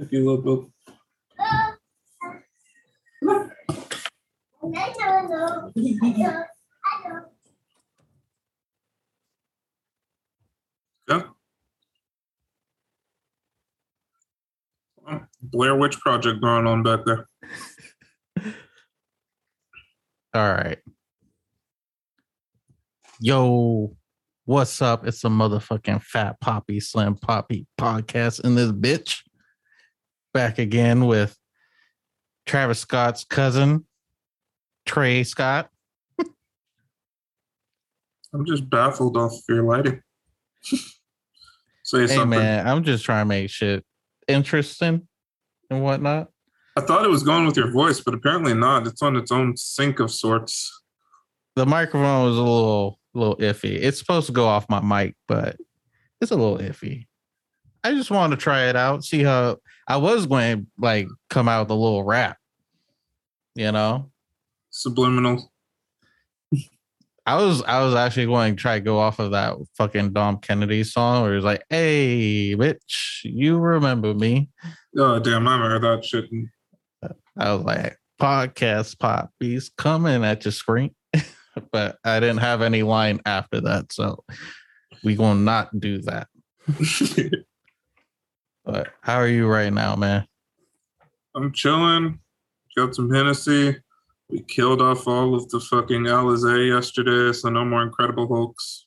If you look up. Yeah. Blair Witch Project going on back there. All right. Yo, what's up? It's a motherfucking fat poppy slim poppy podcast in this bitch. Back again with Travis Scott's cousin, Trey Scott. I'm just baffled off of your lighting. Say Hey something. man, I'm just trying to make shit interesting and whatnot. I thought it was going with your voice, but apparently not. It's on its own sync of sorts. The microphone was a little little iffy. It's supposed to go off my mic, but it's a little iffy. I just wanted to try it out, see how I was going to like come out with a little rap. You know, Subliminal. I was I was actually going to try to go off of that fucking Dom Kennedy song where it's like, "Hey, bitch, you remember me?" Oh damn, I remember that shit. I was like, "Podcast poppies coming at your screen," but I didn't have any line after that, so we gonna not do that. But how are you right now, man? I'm chilling. Got some Hennessy. We killed off all of the fucking Alizé yesterday, so no more Incredible Hulks.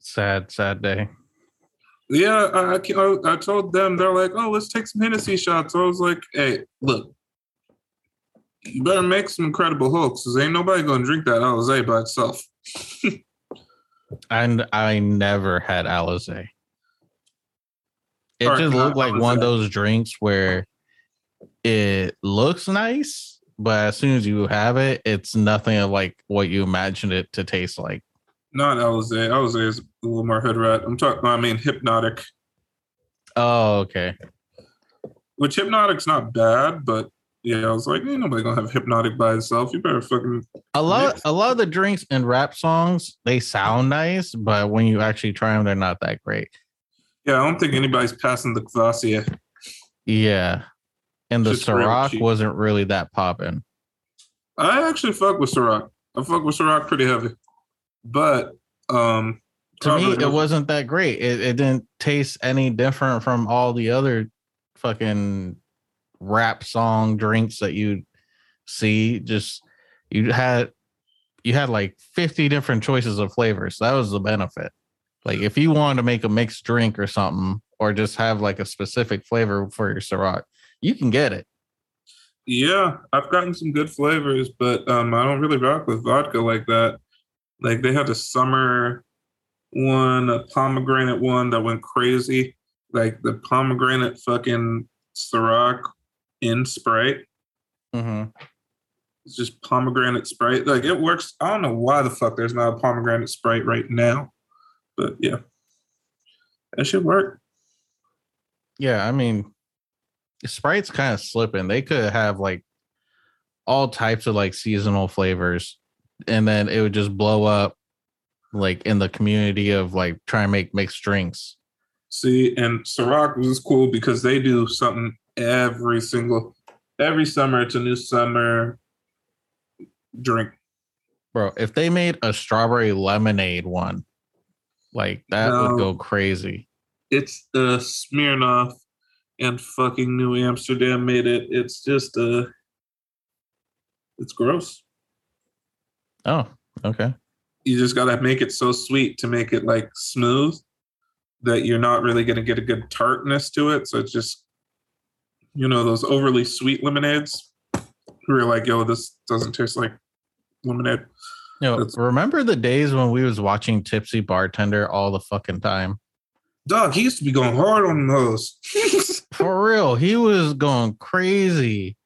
Sad, sad day. Yeah, I, I, I told them, they're like, oh, let's take some Hennessy shots. I was like, hey, look, you better make some Incredible Hulks because ain't nobody going to drink that Alizé by itself. And I never had Alizé. It just looked like one of those drinks where it looks nice, but as soon as you have it, it's nothing like what you imagined it to taste like. Not Alizé. Alizé is a little more hood rat. I'm talking, I mean, Hpnotiq, Oh, okay. which Hpnotiq's not bad, but yeah, I was like, ain't nobody going to have Hpnotiq by itself. You better fucking A lot, Mix. a lot of the drinks in rap songs they sound nice, but when you actually try them, they're not that great. Yeah, I don't think anybody's passing the Courvoisier. Yeah, and the Just Ciroc wasn't really that popping. I actually fuck with Ciroc. I fuck with Ciroc pretty heavy. But um to me it wasn't that great it, it didn't taste any different from all the other fucking rap song drinks that you see just you had you had like 50 different choices of flavors that was the benefit like if you wanted to make a mixed drink or something or just have like a specific flavor for your Ciroc, you can get it yeah, I've gotten some good flavors, but um I don't really rock with vodka like that. Like they had a summer one, a pomegranate one that went crazy. Like the pomegranate fucking Ciroc in Sprite. mm-hmm. It's just pomegranate Sprite. Like it works. I don't know why the fuck there's not a pomegranate Sprite right now. But yeah. That should work. Yeah, I mean, Sprite's kind of slipping. They could have like all types of like seasonal flavors, and then it would just blow up like in the community of like trying to make mixed drinks. See, and Ciroc was cool because they do something every single every summer. It's a new summer drink. Bro, if they made a strawberry lemonade one, like that No. would go crazy. It's uh Smirnoff and fucking New Amsterdam made it. It's just uh it's gross. Oh, okay. You just gotta make it so sweet to make it like smooth that you're not really gonna get a good tartness to it. So it's just you know those overly sweet lemonades. You're like, yo, this doesn't taste like lemonade. You That's- remember the days when we was watching Tipsy Bartender all the fucking time? Dog, he used to be going hard on those. For real, he was going crazy.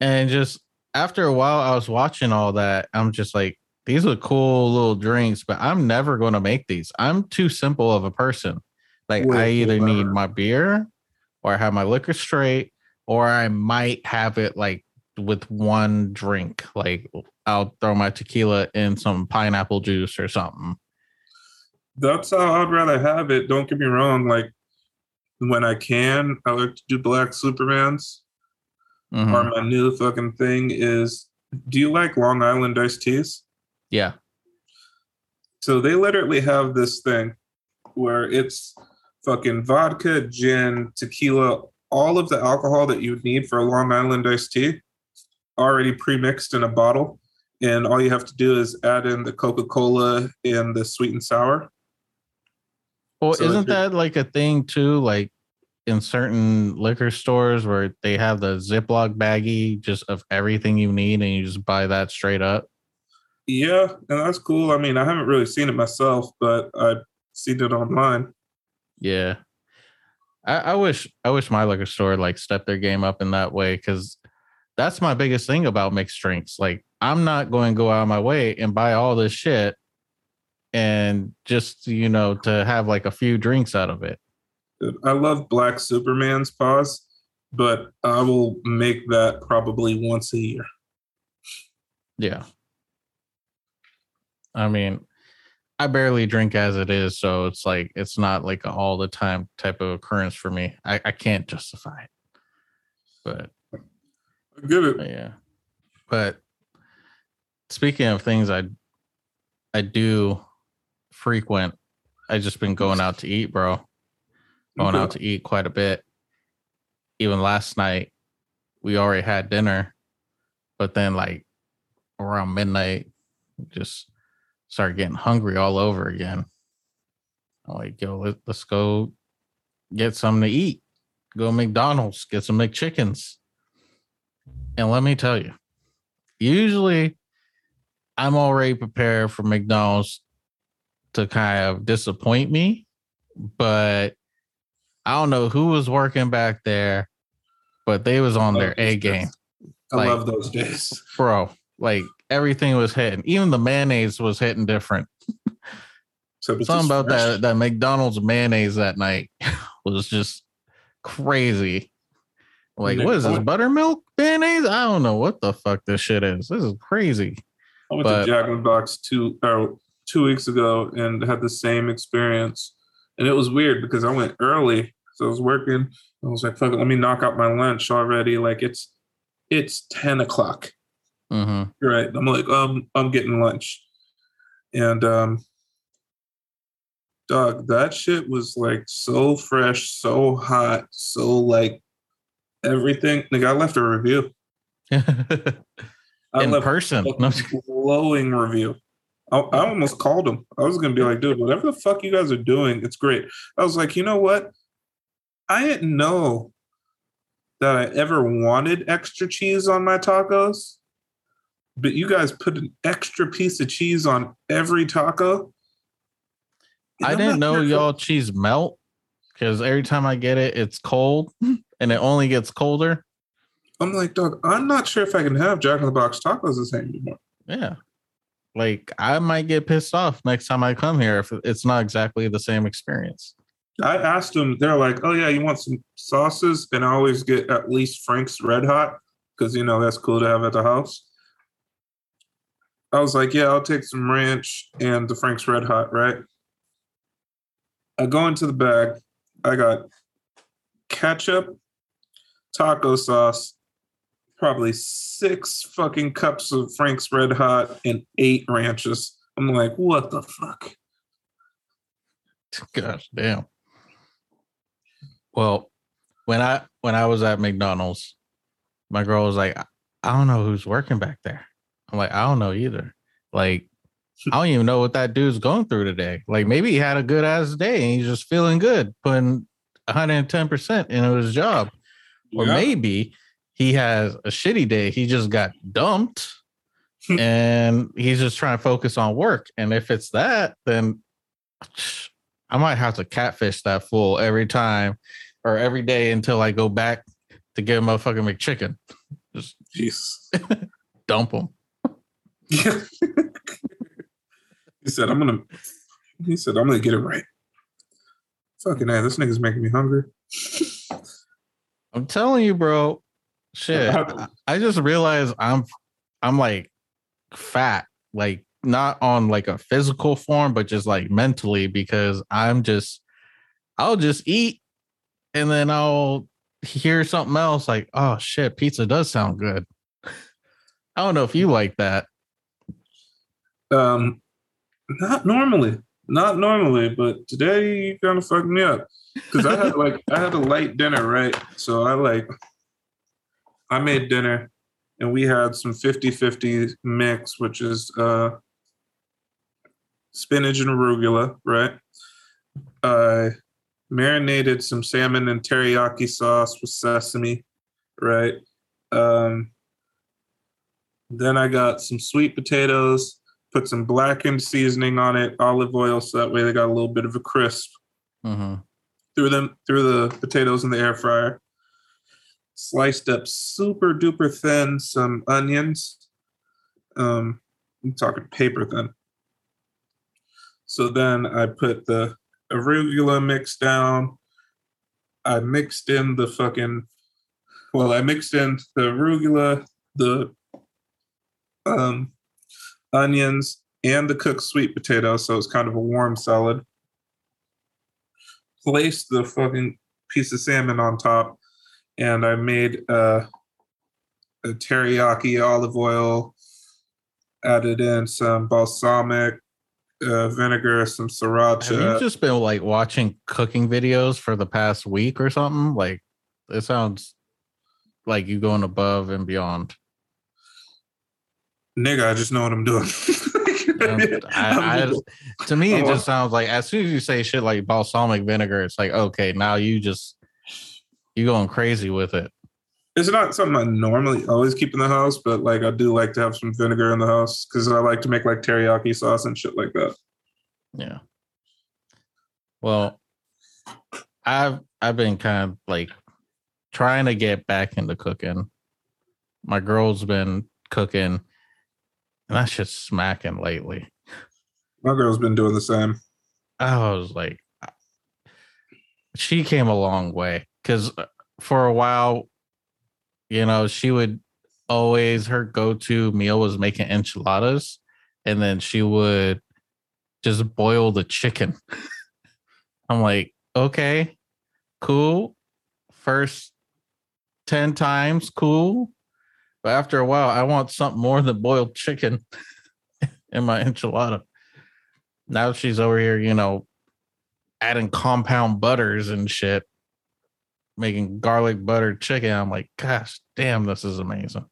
And just after a while, I was watching all that. I'm just like, these are cool little drinks, but I'm never going to make these. I'm too simple of a person. Like, I Wait, either need my beer or I have my liquor straight, or I might have it like with one drink. Like, I'll throw my tequila in some pineapple juice or something. That's how I'd rather have it. Don't get me wrong. Like when I can, I like to do black Supermans. Mhm. Or my new fucking thing is do you like Long Island iced teas? Yeah. So they literally have this thing where it's fucking vodka, gin, tequila, all of the alcohol that you would need for a Long Island iced tea already pre-mixed in a bottle. And all you have to do is add in the Coca-Cola and the sweet and sour. Well, So isn't that like a thing too? Like in certain liquor stores where they have the Ziploc baggie just of everything you need and you just buy that straight up? Yeah, and that's cool. I mean, I haven't really seen it myself, but I've seen it online. Yeah. I, I wish I wish my liquor store like stepped their game up in that way because that's my biggest thing about mixed drinks. Like I'm not going to go out of my way and buy all this shit and just you know to have like a few drinks out of it. I love Black Superman's pause, but I will make that probably once a year. Yeah. I mean, I barely drink as it is, so it's like it's not like a all the time type of occurrence for me. I, I can't justify it. But I get it. But yeah. But speaking of things I I do frequent, I just been going out to eat, bro. Going out to eat quite a bit. Even last night, we already had dinner, but then like around midnight, just started getting hungry all over again. I'm like, yo, let, let's go get something to eat. Go to McDonald's, get some McChickens. And let me tell you, usually I'm already prepared for McDonald's to kind of disappoint me, but I don't know who was working back there, but they was on their A game, I like- love those days. bro. Like everything was hitting. Even the mayonnaise was hitting different. So Something about fresh. that that McDonald's mayonnaise that night was just crazy. Like, what is this buttermilk mayonnaise? I don't know what the fuck this shit is. This is crazy. I went but- to Jack in the Box two or two weeks ago and had the same experience, and it was weird because I went early, so I was working. I was like, "Fuck it, let me knock out my lunch already." Like it's it's ten o'clock. hmm Right. I'm like, um, I'm getting lunch. And um dog, that shit was like so fresh, so hot, so like everything. Like I left a review. In person. No, glowing review. I, I almost called him. I was gonna be like, dude, whatever the fuck you guys are doing, it's great. I was like, you know what? I didn't know that I ever wanted extra cheese on my tacos, but you guys put an extra piece of cheese on every taco. I I'm didn't know y'all cheese melt because every time I get it, it's cold and it only gets colder. I'm like, dog, I'm not sure if I can have Jack in the Box tacos the same anymore. Yeah. Like I might get pissed off next time I come here if it's not exactly the same experience. I asked them, they're like, oh yeah, you want some sauces? And I always get at least Frank's Red Hot because you know that's cool to have at the house. I was like, yeah, I'll take some ranch and the Frank's Red Hot, right? I go into the bag. I got ketchup, taco sauce, probably six fucking cups of Frank's Red Hot, and eight ranches. I'm like, what the fuck? Gosh damn. Well, when I when I was at McDonald's, my girl was like, I don't know who's working back there. I'm like, I don't know either. Like, I don't even know what that dude's going through today. Like, maybe he had a good ass day and he's just feeling good, putting 110% into his job. Or Yeah. maybe he has a shitty day. He just got dumped hmm. and he's just trying to focus on work. And if it's that, then I might have to catfish that fool every time or every day until I go back to get a motherfucking McChicken. Just Jesus. dump him. Yeah. he said, I'm gonna he said, I'm gonna get it right. Fucking hey, this nigga's making me hungry. I'm telling you, bro. Shit. I- I just realized I'm I'm like fat, like not on like a physical form, but just like mentally because I'm just I'll just eat and then I'll hear something else like, oh shit, pizza does sound good. I don't know if you like that. Um, not normally, not normally, but today you kind of fucked me up because I had like I had a light dinner, right? So I like I made dinner and we had some 50-50 mix, which is uh spinach and arugula, right? I marinated some salmon and teriyaki sauce with sesame, right? Um, then I got some sweet potatoes, put some blackened seasoning on it, olive oil, so that way they got a little bit of a crisp. Mm-hmm. Threw them threw the potatoes in the air fryer. Sliced up super duper thin some onions. Um, I'm talking paper thin. So then I put the arugula mix down. I mixed in the fucking, well, I mixed in the arugula, the um, onions, and the cooked sweet potato. So it's kind of a warm salad. Placed the fucking piece of salmon on top, and I made uh, a teriyaki olive oil, added in some balsamic uh, vinegar, some sriracha. Have you just been like watching cooking videos for the past week or something? Like it sounds like you going above and beyond. Nigga, I just know what I'm doing. Um, I, I, to me, it just sounds like as soon as you say shit like balsamic vinegar, it's like okay, now you just you going crazy with it. It's not something I normally always keep in the house, but like I do like to have some vinegar in the house because I like to make like teriyaki sauce and shit like that. Yeah. Well, I've I've been kind of like trying to get back into cooking. My girl's been cooking and that's just smacking lately. My girl's been doing the same. I was like, she came a long way because uh, for a while, you know, she would always her go-to meal was making enchiladas, and then she would just boil the chicken. I'm like, okay, cool. First 10 times, cool. But after a while, I want something more than boiled chicken in my enchilada. Now she's over here, you know, adding compound butters and shit, making garlic butter chicken. I'm like, gosh, damn, this is amazing.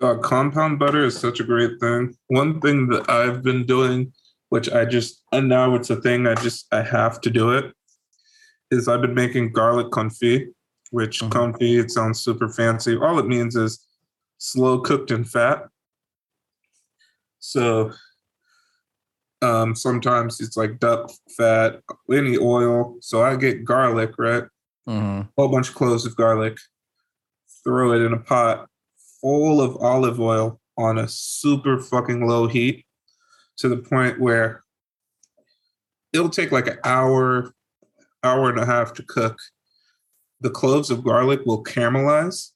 Uh, compound butter is such a great thing. One thing that I've been doing, which I just, and now it's a thing, I just, I have to do it, is I've been making garlic confit, which mm-hmm. confit, it sounds super fancy. All it means is slow cooked in fat. So um, sometimes it's like duck fat, any oil. So I get garlic, right? Mm-hmm. A whole bunch of cloves of garlic, throw it in a pot full of olive oil on a super fucking low heat to the point where it'll take like an hour, hour and a half to cook. The cloves of garlic will caramelize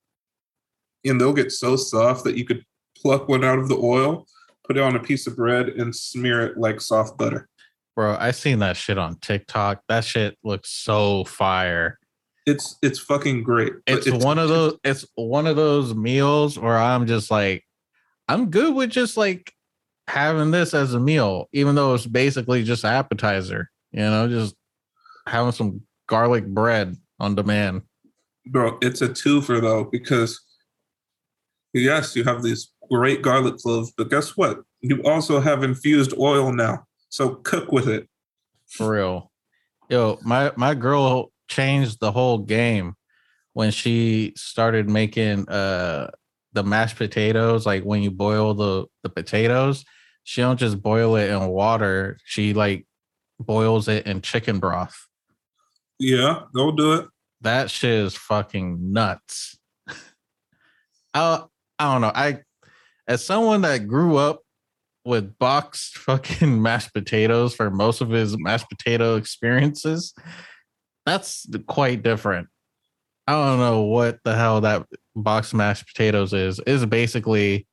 and they'll get so soft that you could pluck one out of the oil, put it on a piece of bread, and smear it like soft butter. Bro, I seen that shit on TikTok. That shit looks so fire. It's it's fucking great. It's, it's one of those it's one of those meals where I'm just like I'm good with just like having this as a meal, even though it's basically just appetizer, you know, just having some garlic bread on demand. Bro, it's a twofer though, because yes, you have these great garlic cloves, but guess what? You also have infused oil now. So cook with it. For real. Yo, my my girl changed the whole game when she started making uh the mashed potatoes like when you boil the the potatoes she don't just boil it in water she like boils it in chicken broth yeah they'll do it that shit is fucking nuts I I don't know. I as someone that grew up with boxed fucking mashed potatoes for most of his mashed potato experiences, that's quite different. I don't know what the hell that boxed mashed potatoes is. Is basically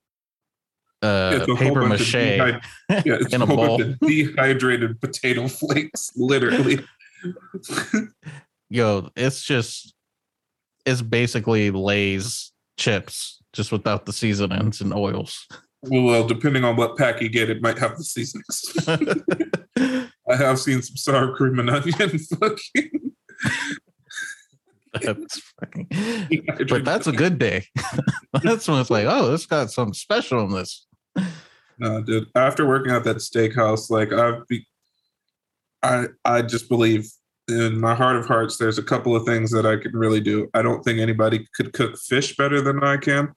uh paper mache dehy- yeah, in a, a bowl. dehydrated potato flakes, literally. yo, it's just it's basically Lay's chips, just without the seasonings and oils. Well, well, depending on what pack you get, it might have the seasonings. I have seen some sour cream and onion fucking. that's fucking, but that's a good day. that's when it's like, oh, this got something special in this. No, dude. After working at that steakhouse, like I've be, I I just believe in my heart of hearts, there's a couple of things that I can really do. I don't think anybody could cook fish better than I can,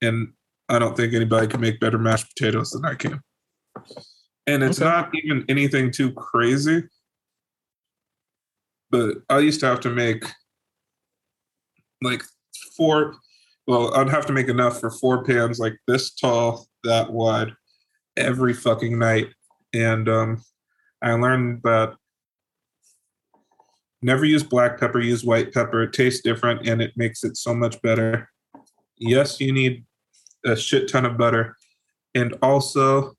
and I don't think anybody can make better mashed potatoes than I can. And it's Okay. not even anything too crazy. But I used to have to make like four, well, I'd have to make enough for four pans like this tall, that wide, every fucking night. And um, I learned that never use black pepper, use white pepper. It tastes different and it makes it so much better. Yes, you need a shit ton of butter. And also,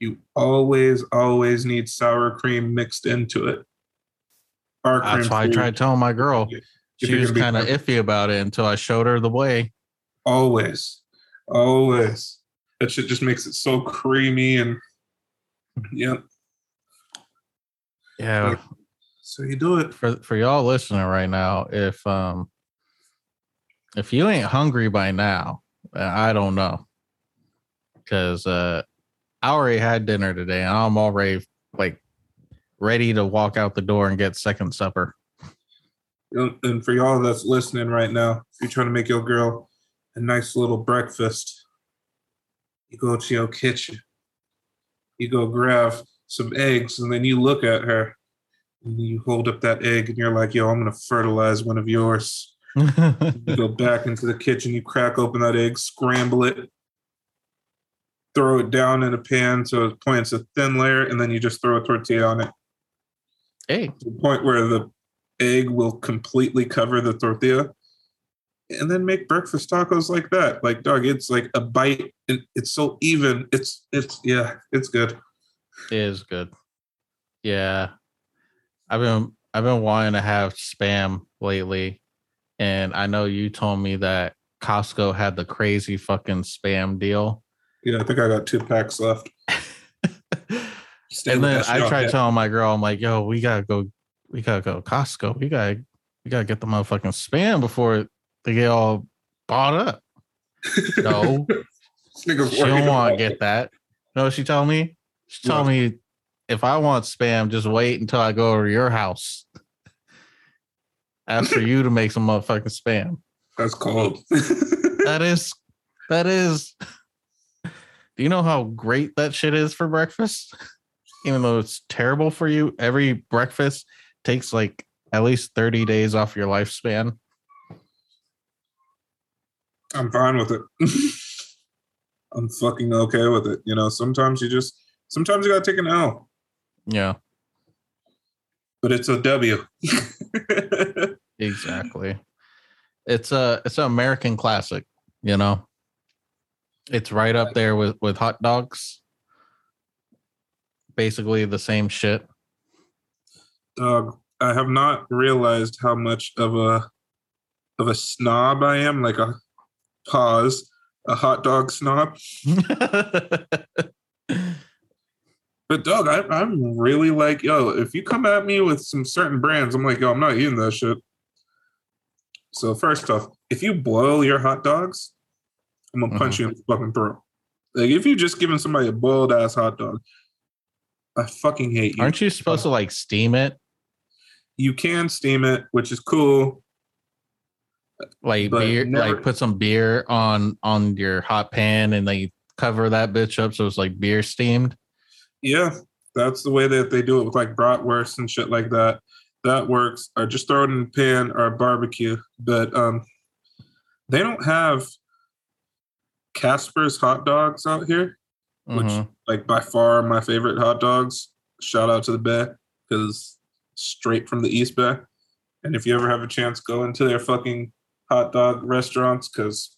you always, always need sour cream mixed into it. That's why I tried telling my girl. If She was kind of iffy about it until I showed her the way. Always, always. That shit just makes it so creamy and yeah. Yeah. So you do it. For for y'all listening right now, if um if you ain't hungry by now, uh, I don't know. Cause uh I already had dinner today and I'm already ready to walk out the door and get second supper. And- for y'all that's listening right now, if you're trying to make your girl a nice little breakfast, you go to your kitchen. You go grab some eggs, and then you look at her, and you hold up that egg, and you're like, "Yo, I'm gonna fertilize one of yours." You go back into the kitchen, you crack open that egg, scramble it, throw it down in a pan so it points a thin layer, and then you just throw a tortilla on it hey, to the point where the egg will completely cover the tortilla. And then make breakfast tacos like that. Like dog, it's like a bite and it's so even. It's it's yeah, it's good. it is good. Yeah. I've been I've been wanting to have spam lately. And I know you told me that Costco had the crazy fucking spam deal. Yeah, I think I got two packs left. Stay and then I tried telling my girl, I'm like, yo, we gotta go, we gotta go Costco. We gotta we gotta get the motherfucking spam before they get all bought up. No, she don't want to get that. No, she told me. She told me if I want spam, just wait until I go over to your house. Ask for you to make some motherfucking spam. That's cold. That is, that is. Do you know how great that shit is for breakfast? Even though it's terrible for you, every breakfast takes like at least 30 days off your lifespan. I'm fine with it. I'm fucking okay with it. You know, sometimes you just sometimes you gotta take an L, Yeah, but it's a W. exactly. It's a it's an American classic, you know. It's right up there with with hot dogs. Basically the same shit. Dog, I have not realized how much of a of a snob I am. Like a pause, a hot dog snob. But dog, I, I'm really like, yo, if you come at me with some certain brands, I'm like, yo, I'm not eating that shit. So first off, if you boil your hot dogs, I'm gonna punch mm-hmm. you in the fucking throat. Like if you just giving somebody a boiled ass hot dog, I fucking hate you. Aren't you supposed to like steam it? You can steam it, which is cool. Like beer never- like put some beer on on your hot pan and they cover that bitch up so it's like beer steamed. Yeah, that's the way that they do it with like bratwurst and shit like that. That works. Or just throw it in a pan or a barbecue. But um, they don't have Casper's hot dogs out here, which Mhm. like by far my favorite hot dogs. Shout out to the Bay because straight from the East Bay. And if you ever have a chance, go into their fucking hot dog restaurants because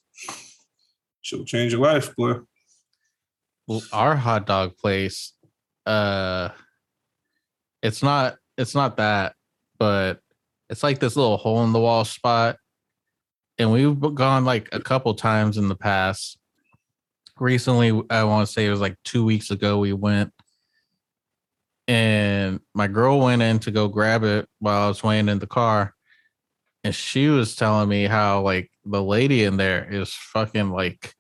she'll change your life, boy. Well, our hot dog place uh it's not it's not that but It's like this little hole in the wall spot. And we've gone like a couple times in the past. Recently, I want to say it was like two weeks ago, we went and my girl went in to go grab it while I was waiting in the car. And she was telling me how like the lady in there is fucking like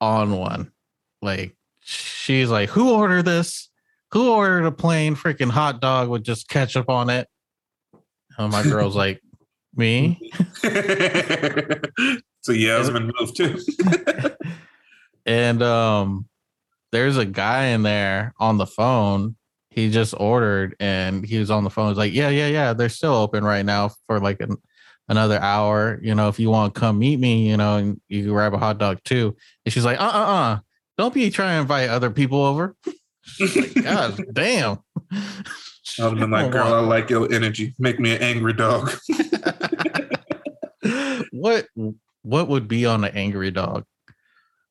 on one. Like she's like, Who ordered this? Who ordered a plain freaking hot dog with just ketchup on it? And my girl's like, Me? it's a Yasmin move too. and um there's a guy in there on the phone. He just ordered and he was on the phone. He's like, Yeah, yeah, yeah. They're still open right now for like an, another hour. You know, if you want to come meet me, you know, and you can grab a hot dog too. And she's like, uh uh uh. Don't be trying to invite other people over. like, God damn. I been like, girl, I like your energy. Make me an angry dog. what what would be on an angry dog?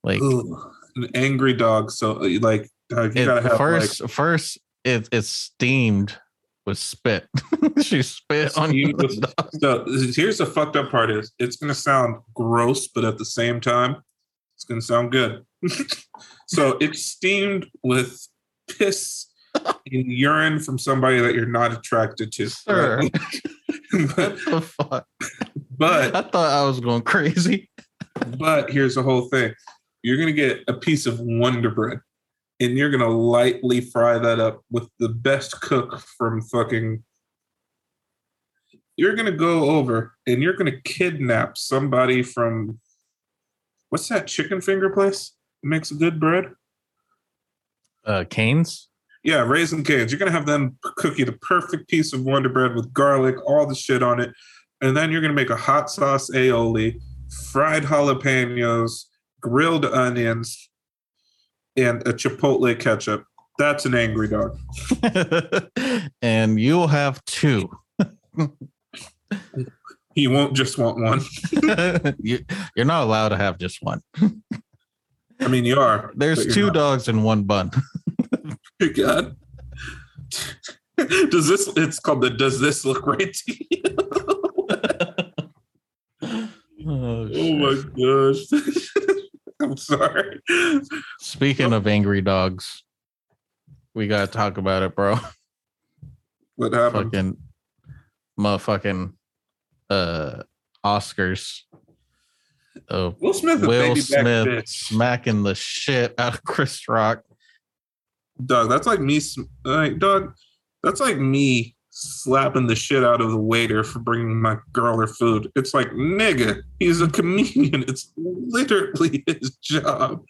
Like Ooh, an angry dog. So like uh, you gotta have first like, first it, it's steamed with spit. she spit on you. so here's the fucked up part is it's gonna sound gross, but at the same time, it's gonna sound good. so it's steamed with piss and urine from somebody that you're not attracted to. Sure. right? but, What the fuck? but I thought I was going crazy. But here's the whole thing. You're gonna get a piece of Wonder Bread, and you're gonna lightly fry that up with the best cook from fucking. You're gonna go over and you're gonna kidnap somebody from. What's that chicken finger place? Makes a good bread. Uh Cane's? Yeah, Raising Cane's. You're gonna have them cook you the perfect piece of Wonder Bread with garlic, all the shit on it, and then you're gonna make a hot sauce aioli, fried jalapenos, grilled onions, and a chipotle ketchup. That's an angry dog. and you'll have two. He won't just want one. you, you're not allowed to have just one. I mean, you are. There's two not. dogs in one bun. Oh God. Does this? It's called the. Does this look right to you? oh, Oh my gosh. I'm sorry. Speaking of angry dogs, we gotta talk about it, bro. What happened? Fucking motherfucking uh Oscars. Oh, Will Smith, Will Smith smacking the shit out of Chris Rock. Doug, that's like me. Like, dog, that's like me slapping the shit out of the waiter for bringing my girl her food. It's like, nigga, he's a comedian. It's literally his job.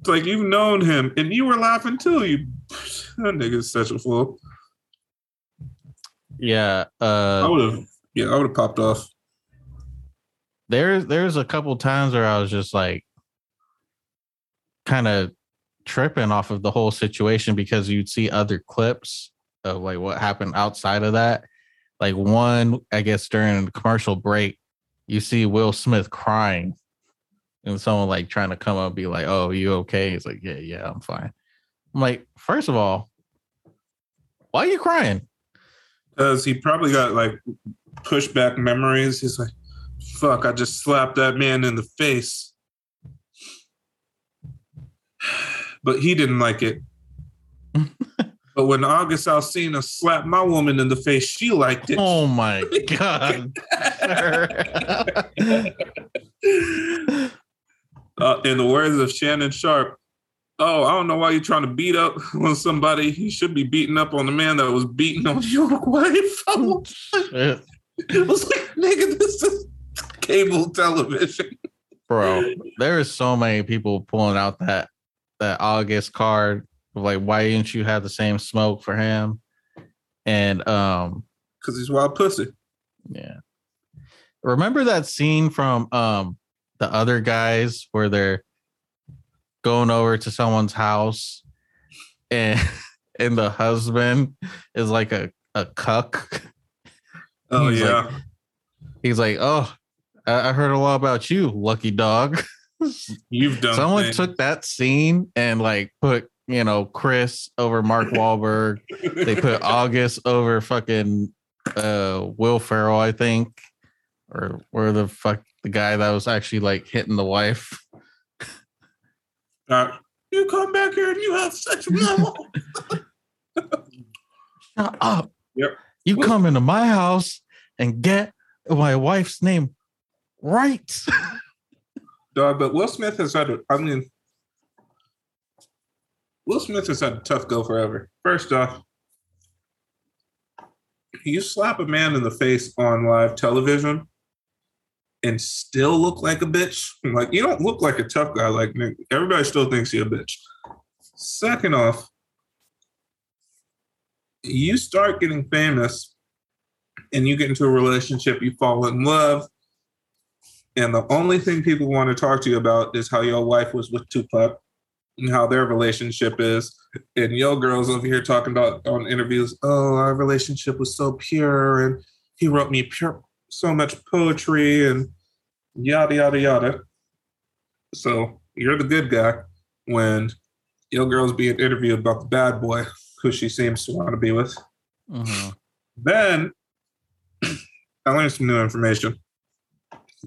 It's like you've known him and you were laughing too. You, that nigga's such a fool. Yeah, I uh would have, yeah, I would have popped off. there's there's a couple times where I was just like kind of tripping off of the whole situation because you'd see other clips of like what happened outside of that. Like one, I guess during the commercial break, you see Will Smith crying and someone like trying to come up be like, Oh, you okay? He's like, Yeah, yeah, I'm fine. I'm like, first of all, why are you crying? Because he probably got like pushback memories. He's like, fuck, I just slapped that man in the face. But he didn't like it. but when August Alsina slapped my woman in the face, she liked it. Oh my god. uh, in the words of Shannon Sharpe, oh, I don't know why you're trying to beat up on somebody. You should be beating up on the man that was beating on your wife. I was like, nigga, this is cable television. bro there is so many people pulling out that that august card like why didn't you have the same smoke for him and um Because he's wild pussy. yeah remember that scene from um the other guys where they're going over to someone's house and and the husband is like a a cuck Oh, He's yeah. like- he's like oh i I heard a lot about you lucky dog You've done Someone things. took that scene and like put, you know, Chris over Mark Wahlberg. They put August over fucking uh Will Ferrell, I think, or where the fuck the guy that was actually like hitting the wife. Uh, you come back here and you have sex with my mom. Shut up. Yep. You come into my house and get my wife's name right. Dog, but Will Smith has had a, I mean, Will Smith has had a tough go forever. First off, you slap a man in the face on live television and still look like a bitch. Like, you don't look like a tough guy. Like, everybody still thinks you're a bitch. Second off, you start getting famous and you get into a relationship, you fall in love, and the only thing people want to talk to you about is how your wife was with Tupac and how their relationship is. And your girls over here talking about on interviews, oh, our relationship was so pure and he wrote me pure so much poetry and yada yada yada. So you're the good guy when your girl's being interviewed about the bad boy who she seems to want to be with. Mhm. Then I learned some new information.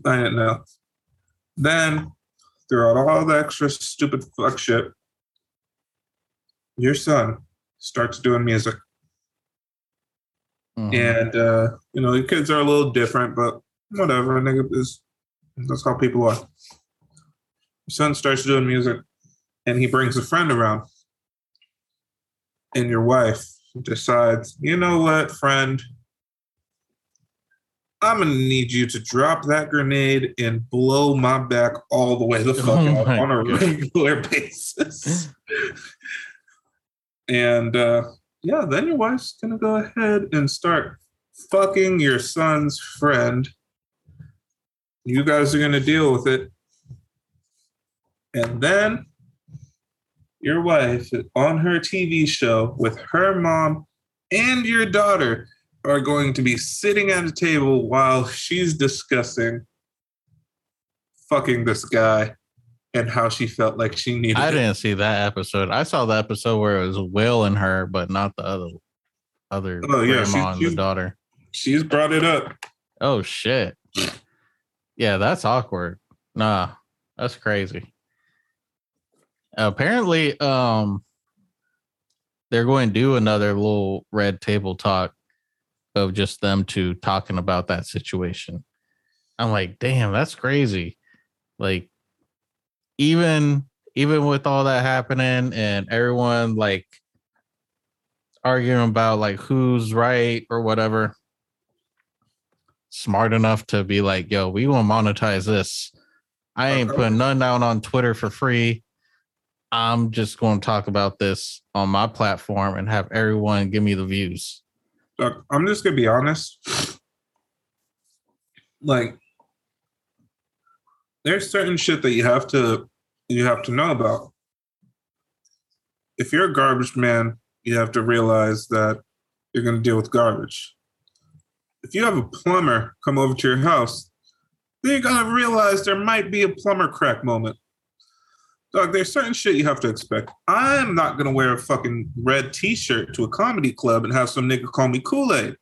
I didn't know. Then, throughout all the extra stupid fuck shit, your son starts doing music. Mhm. And, uh, you know, the kids are a little different, but whatever. Nigga is, that's how people are. Your son starts doing music and he brings a friend around. And your wife decides, you know what, friend? I'm gonna need you to drop that grenade and blow my back all the way the fuck Oh out on a God. regular basis. and uh, yeah, then your wife's gonna go ahead and start fucking your son's friend. You guys are gonna deal with it. And then your wife on her TV show with her mom and your daughter are going to be sitting at a table while she's discussing fucking this guy and how she felt like she needed I didn't see that episode. I saw the episode where it was Will and her, but not the other other Oh, yeah, grandma she- and the daughter. She's brought it up. Oh shit. Yeah, that's awkward. Nah, that's crazy. Apparently, um they're going to do another little red table talk of just them two talking about that situation. I'm like, damn, that's crazy. Like even even with all that happening and everyone like arguing about like who's right or whatever smart enough to be like, yo, we will monetize this. I ain't uh-huh. putting none out on Twitter for free. I'm just going to talk about this on my platform and have everyone give me the views. Look, I'm just gonna be honest. Like, there's certain shit that you have to you have to know about. If you're a garbage man, you have to realize that you're gonna deal with garbage. If you have a plumber come over to your house, then you gotta realize there might be a plumber crack moment. Dog, there's certain shit you have to expect. I'm not gonna wear a fucking red t-shirt to a comedy club and have some nigga call me Kool-Aid.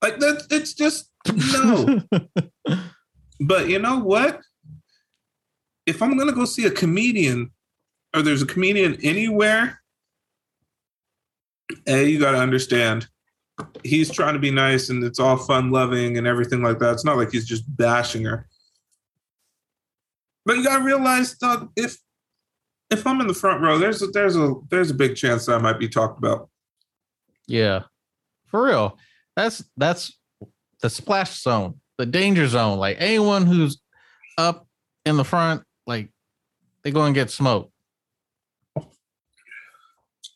Like that, it's just no. but you know what? If I'm gonna go see a comedian, or there's a comedian anywhere, A, you gotta understand, he's trying to be nice and it's all fun loving and everything like that. It's not like he's just bashing her. But you gotta realize, Doug, if if I'm in the front row, there's a, there's a there's a big chance that I might be talked about. yeah. For real. That's that's the splash zone, the danger zone. Like anyone who's up in the front, like they go and get smoked.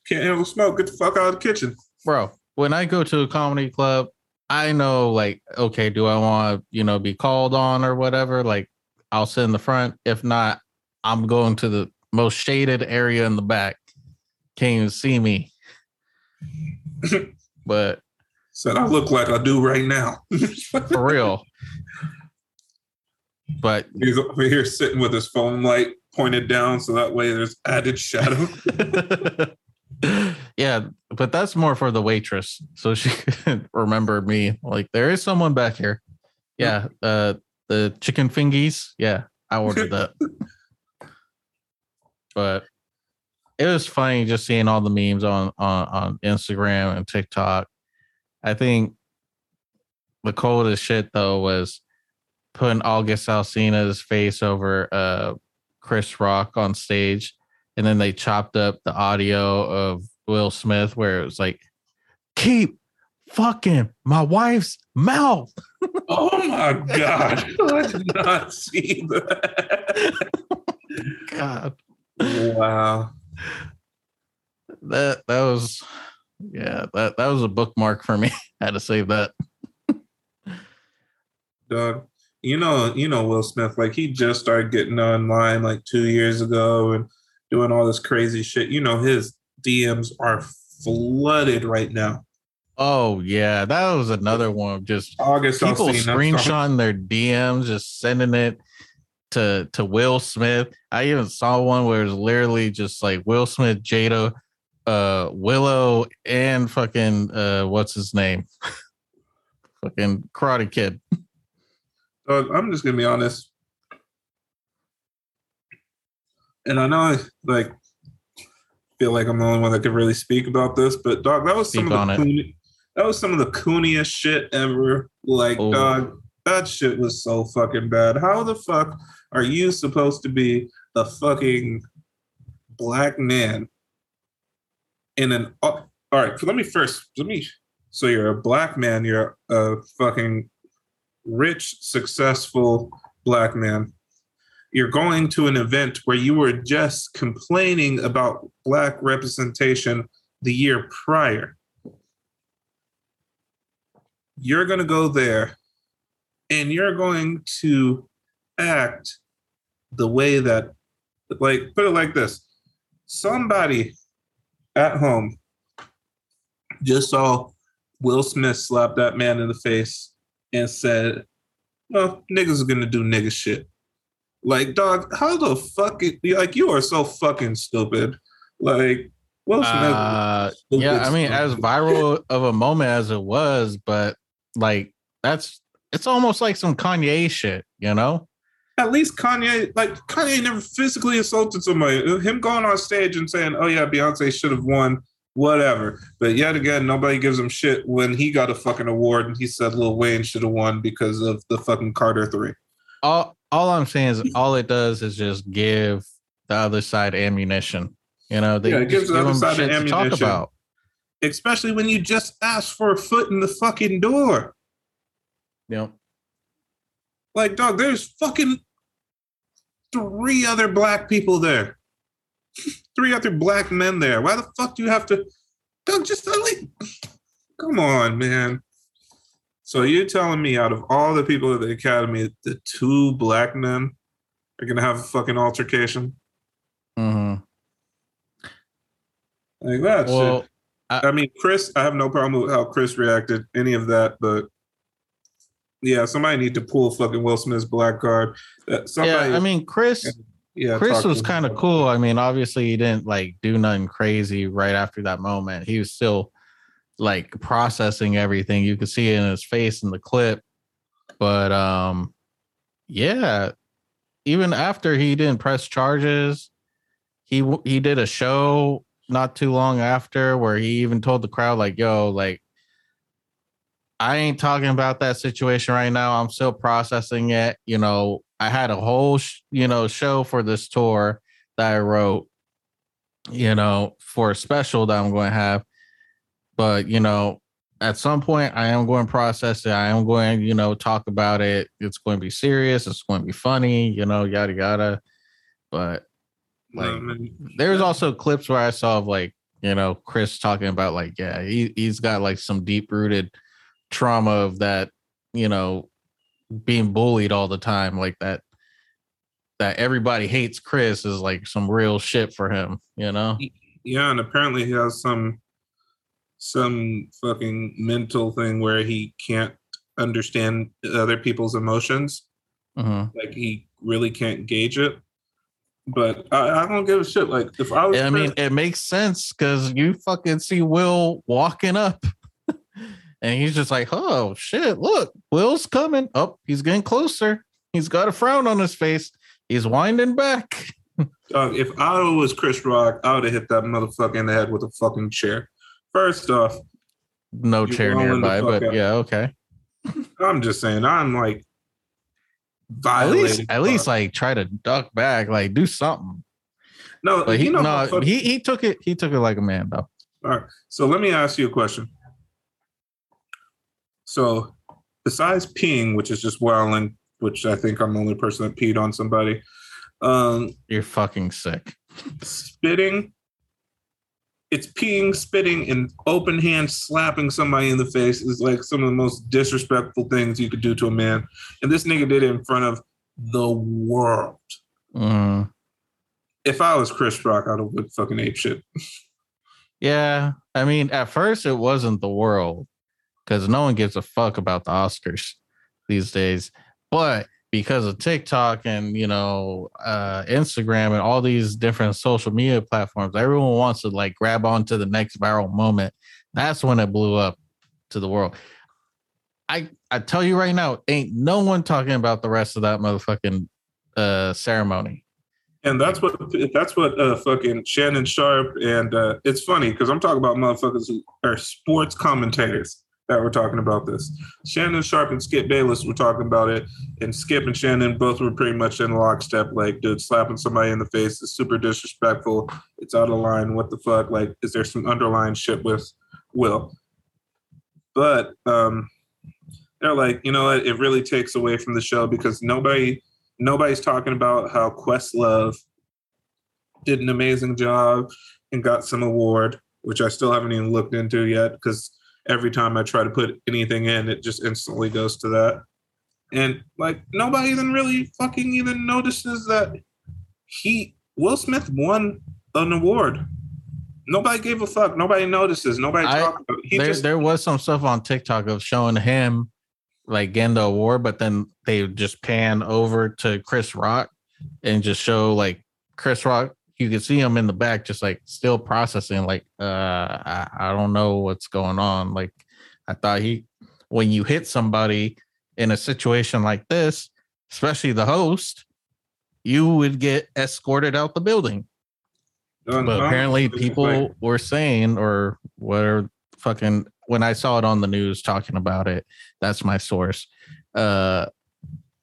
Can't handle smoke. Get the fuck out of the kitchen. bro when i go to a comedy club i know like okay do i want to you know be called on or whatever like i'll sit in the front if not i'm going to the most shaded area in the back can't even see me but Said I look like I do right now. for real but He's over here sitting with his phone light pointed down, so that way there's added shadow. yeah, but that's more for the waitress, so she could remember me. Like there is someone back here. Yeah, uh, the chicken fingies. Yeah, I ordered that. but it was funny just seeing all the memes on on on Instagram and TikTok. I think the coldest shit though was putting August Alsina's face over uh Chris Rock on stage, and then they chopped up the audio of Will Smith where it was like, "Keep fucking my wife's mouth." Oh my god! I did not see that. God, Wow. that that was yeah that that was a bookmark for me. I had to save that. Dog. You know, you know Will Smith, like he just started getting online like two years ago and doing all this crazy shit. You know, his DMs are flooded right now. Oh yeah, that was another one. Just August people screenshotting their DMs, just sending it to to Will Smith. I even saw one where it was literally just like Will Smith, Jada, uh, Willow, and fucking uh, what's his name, fucking Karate Kid. Dog, I'm just gonna be honest. And I know I like feel like I'm the only one that could really speak about this, but dog, that was some Speak of on the. That was some of the cooniest shit ever. Like, Oh. dog, that shit was so fucking bad. How the fuck are you supposed to be a fucking black man in an all right, let me first let me so you're a black man, you're a fucking rich, successful black man. You're going to an event where you were just complaining about black representation the year prior. You're going to go there and you're going to act the way that, like, put it like this somebody at home just saw Will Smith slap that man in the face and said, well, niggas are gonna do nigga shit. Like, dog, how the fuck it, like you are so fucking stupid. Like, Will Smith. Uh, yeah, I mean, as viral of a moment as it was, but like that's it's almost like some Kanye shit, you know? at least Kanye, like Kanye never physically assaulted somebody. Uh, him going on stage and saying, "Oh yeah, Beyonce should have won," whatever. But yet again, nobody gives him shit when he got a fucking award and he said Lil Wayne should have won because of the fucking Carter Three. All all I'm saying is all it does is just give the other side ammunition. You know, they Yeah, it gives the give other side shit to talk ammunition. about. Especially when you just asked for a foot in the fucking door. Know, Like, dog, there's fucking three other black people there. three other black men there. Why the fuck do you have to dog just like come on, man. So you're telling me out of all the people at the academy, the two black men are gonna have a fucking altercation? mhm. Like that well, shit. I mean, Chris, I have no problem with how Chris reacted, any of that, but yeah, somebody need to pull fucking Will Smith's black card. Uh, somebody, yeah, I mean, Chris yeah, Chris was kind of cool. I mean, obviously he didn't like do nothing crazy right after that moment. He was still like processing everything. You could see it in his face in the clip. But um yeah, even after he didn't press charges, he he did a show not too long after where he even told the crowd like, "Yo, like I ain't talking about that situation right now. I'm still processing it. You know, I had a whole, sh- you know, show for this tour that I wrote, you know, for a special that I'm going to have. But, you know, at some point I am going to process it. I am going, you know, talk about it. It's going to be serious. It's going to be funny, you know, yada, yada. But like, Um, and- there's also clips where I saw of like, you know, Chris talking about like, yeah, he he's got like some deep rooted trauma of that, you know, being bullied all the time, like that that everybody hates Chris is like some real shit for him, you know? Yeah, and apparently he has some some fucking mental thing where he can't understand other people's emotions. hmm Like he really can't gauge it. But I, I don't give a shit. Like if I was, I mean, it makes sense because you fucking see Will walking up, and he's just like, "Oh shit! Look, Will's coming. Oh, he's getting closer. He's got a frown on his face. He's winding back." dog, if I was Chris Rock, I would have hit that motherfucker in the head with a fucking chair. First off, No chair nearby, but up. yeah, okay. I'm just saying, I'm like At least, at least, like try to duck back, like do something. no, But he, you know, no, fuck- he he took it. He took it like a man, though. All right. So let me ask you a question. So besides peeing, which is just wailing, which I think I'm the only person that peed on somebody, um, You're fucking sick. spitting, it's peeing, spitting, and open hand slapping somebody in the face is like some of the most disrespectful things you could do to a man. And this nigga did it in front of the world. Mm. If I was Chris Rock, I'd have went fucking ape shit. Yeah, I mean, at first it wasn't the world because no one gives a fuck about the Oscars these days. But because of TikTok and you know uh, Instagram and all these different social media platforms, everyone wants to like grab onto the next viral moment. That's when it blew up to the world. I I tell you right now, ain't no one talking about the rest of that motherfucking uh, ceremony. And that's what that's what uh, fucking Shannon Sharpe and uh, it's funny because I'm talking about motherfuckers who are sports commentators that were talking about this. Shannon Sharpe and Skip Bayless were talking about it, and Skip and Shannon both were pretty much in lockstep. Like, dude, slapping somebody in the face is super disrespectful. It's out of line. What the fuck? Like, is there some underlying shit with Will? But um, they're like, you know what? It really takes away from the show because nobody nobody's talking about how Questlove did an amazing job and got some award, which I still haven't even looked into yet because every time I try to put anything in, it just instantly goes to that. And like nobody even really fucking even notices that he Will Smith won an award. Nobody gave a fuck. Nobody notices. Nobody I- talks about it. He there, just there was some stuff on TikTok of showing him like getting the award, but then they just pan over to Chris Rock and just show like Chris Rock. You could see him in the back, just like still processing. Like, uh, I, I don't know what's going on. Like, I thought he, when you hit somebody in a situation like this, especially the host, you would get escorted out the building but apparently people were saying or whatever fucking when I saw it on the news talking about it, that's my source. Uh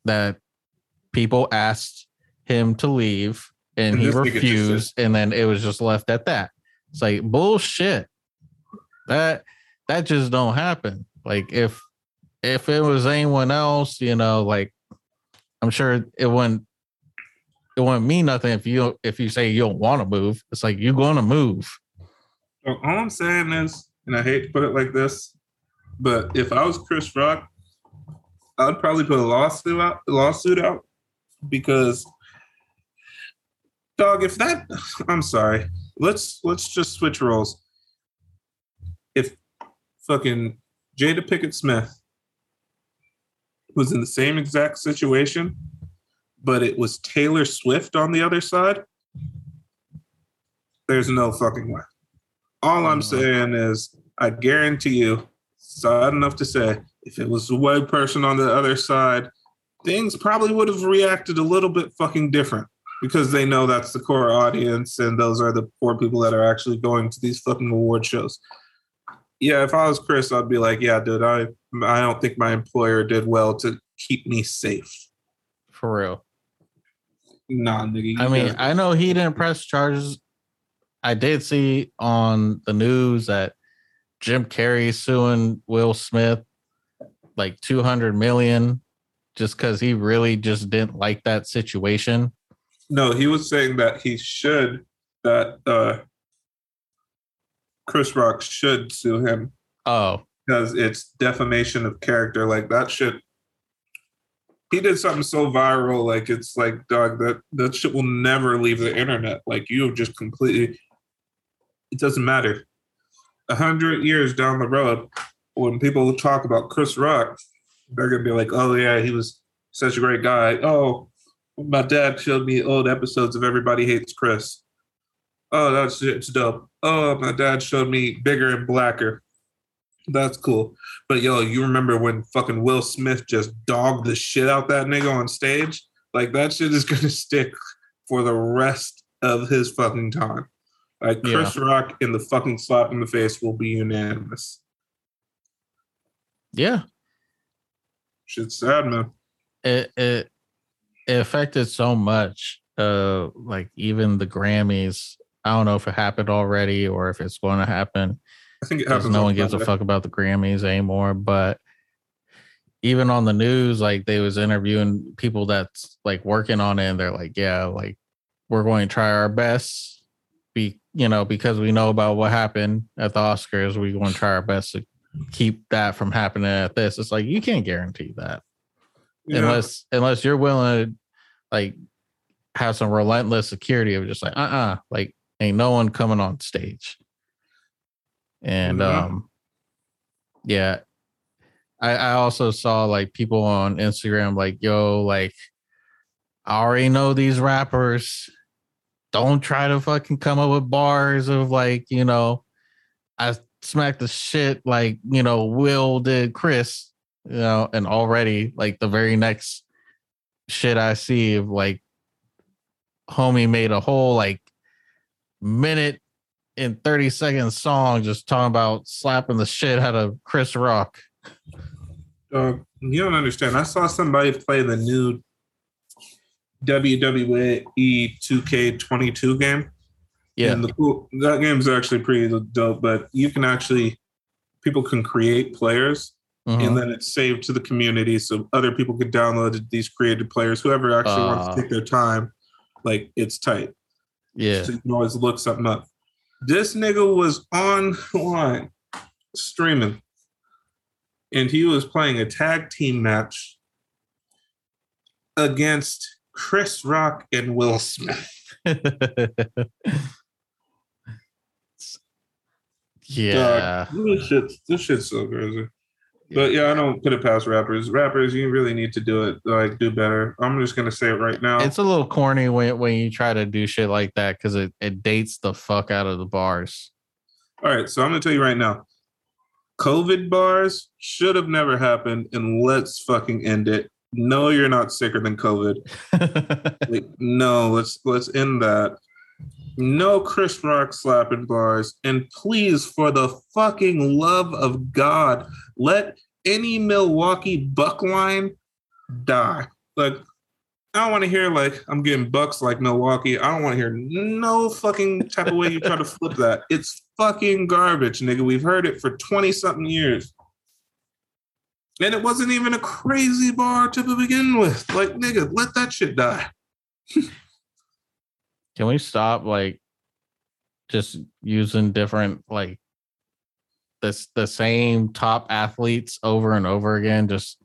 that people asked him to leave and, And he this nigga just refused and then it was just left at that. It's like bullshit. That that just don't happen. Like if if it was anyone else, you know, like I'm sure it wouldn't it wouldn't mean nothing if you if you say you don't want to move. It's like you're gonna move. Well, all I'm saying is, and I hate to put it like this, but if I was Chris Rock, I'd probably put a lawsuit out, lawsuit out, because, dog, if that, I'm sorry, let's let's just switch roles. If fucking Jada Pinkett Smith was in the same exact situation, but it was Taylor Swift on the other side, there's no fucking way. All I'm Mhm. saying is, I guarantee you, sad enough to say, if it was a white person on the other side, things probably would have reacted a little bit fucking different because they know that's the core audience and those are the poor people that are actually going to these fucking award shows. Yeah, if I was Chris, I'd be like, yeah, dude, I I don't think my employer did well to keep me safe. For real. Nah, nigga. I mean, I know he didn't press charges. I did see on the news that Jim Carrey suing Will Smith like 200 million just because he really just didn't like that situation. No, he was saying that he should that uh Chris Rock should sue him Oh, because it's defamation of character. Like that shit. He did something so viral, like it's like dog that that shit will never leave the internet. Like you have just completely. It doesn't matter. A hundred years down the road, when people talk about Chris Rock, they're gonna be like, "Oh yeah, he was such a great guy." Oh, My dad showed me old episodes of Everybody Hates Chris. Oh, that's it's dope. Oh, my dad showed me Bigger and Blacker. That's cool. But yo, you remember when fucking Will Smith just dogged the shit out that nigga on stage? Like that shit is gonna stick for the rest of his fucking time. Like Chris Rock in the fucking slap in the face will be unanimous. Yeah. Shit's sad, man. It it it affected so much. Uh like even the Grammys. I don't know if it happened already or if it's going to happen. I think it happens. No one gives a fuck about the Grammys anymore. But even on the news, like they was interviewing people that's like working on it, and they're like, "Yeah, like we're going to try our best." Be you know because we know about what happened at the Oscars, we're going to try our best to keep that from happening at this. It's like you can't guarantee that yeah. unless unless you're willing to like have some relentless security of just like uh uh-uh, uh like ain't no one coming on stage. And mm-hmm. um yeah. I, I also saw like people on Instagram like, yo, like I already know these rappers. Don't try to fucking come up with bars of like, you know, I smacked the shit like, you know, Will did Chris, you know, and already like the very next shit I see of like homie made a whole like minute and 30 second song just talking about slapping the shit out of Chris Rock. Uh, you don't understand. I saw somebody play the new WWE 2K22 game. Yeah. And the cool, that game's actually pretty dope, but you can actually, people can create players mm-hmm. and then it's saved to the community so other people can download these created players. Whoever actually uh, wants to ah. take their time, like it's tight. Yeah. So you can always look something up. This nigga was online streaming and he was playing a tag team match against Chris Rock and Will Smith. yeah. This shit's this shit's so crazy. But yeah, I don't put it past rappers. Rappers, you really need to do it. Like, do better. I'm just gonna say it right now. It's a little corny when when you try to do shit like that because it it dates the fuck out of the bars. All right, so I'm gonna tell you right now. COVID bars should have never happened, and let's fucking end it. No, you're not sicker than COVID. like, no, let's let's end that. No Chris Rock slapping bars. And please, for the fucking love of God, let any Milwaukee buck line die. Like, I don't want to hear like I'm getting bucks like Milwaukee. I don't want to hear no fucking type of way you try to flip that. It's fucking garbage, nigga. We've heard it for 20 something years. And it wasn't even a crazy bar to begin with. Like, nigga, let that shit die. Can we stop like just using different like this the same top athletes over and over again? Just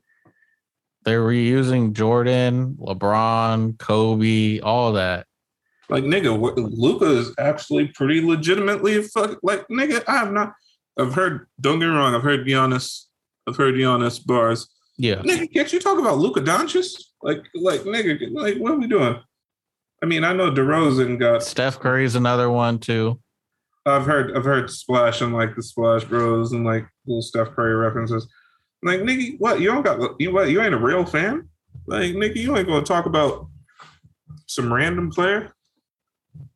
they're reusing Jordan, LeBron, Kobe, all that. Like nigga, Luka is actually pretty legitimately fuck. Like nigga, I have not. I've heard. Don't get me wrong. I've heard Giannis. I've heard Giannis bars. Yeah, nigga, can't you talk about Luka Doncic? Like, like nigga, like what are we doing? I mean, I know DeRozan got Steph Curry's another one too. I've heard I've heard Splash and like the Splash Bros and like little Steph Curry references. Like nigga, what you don't got you what you ain't a real fan? Like nigga, you ain't gonna talk about some random player.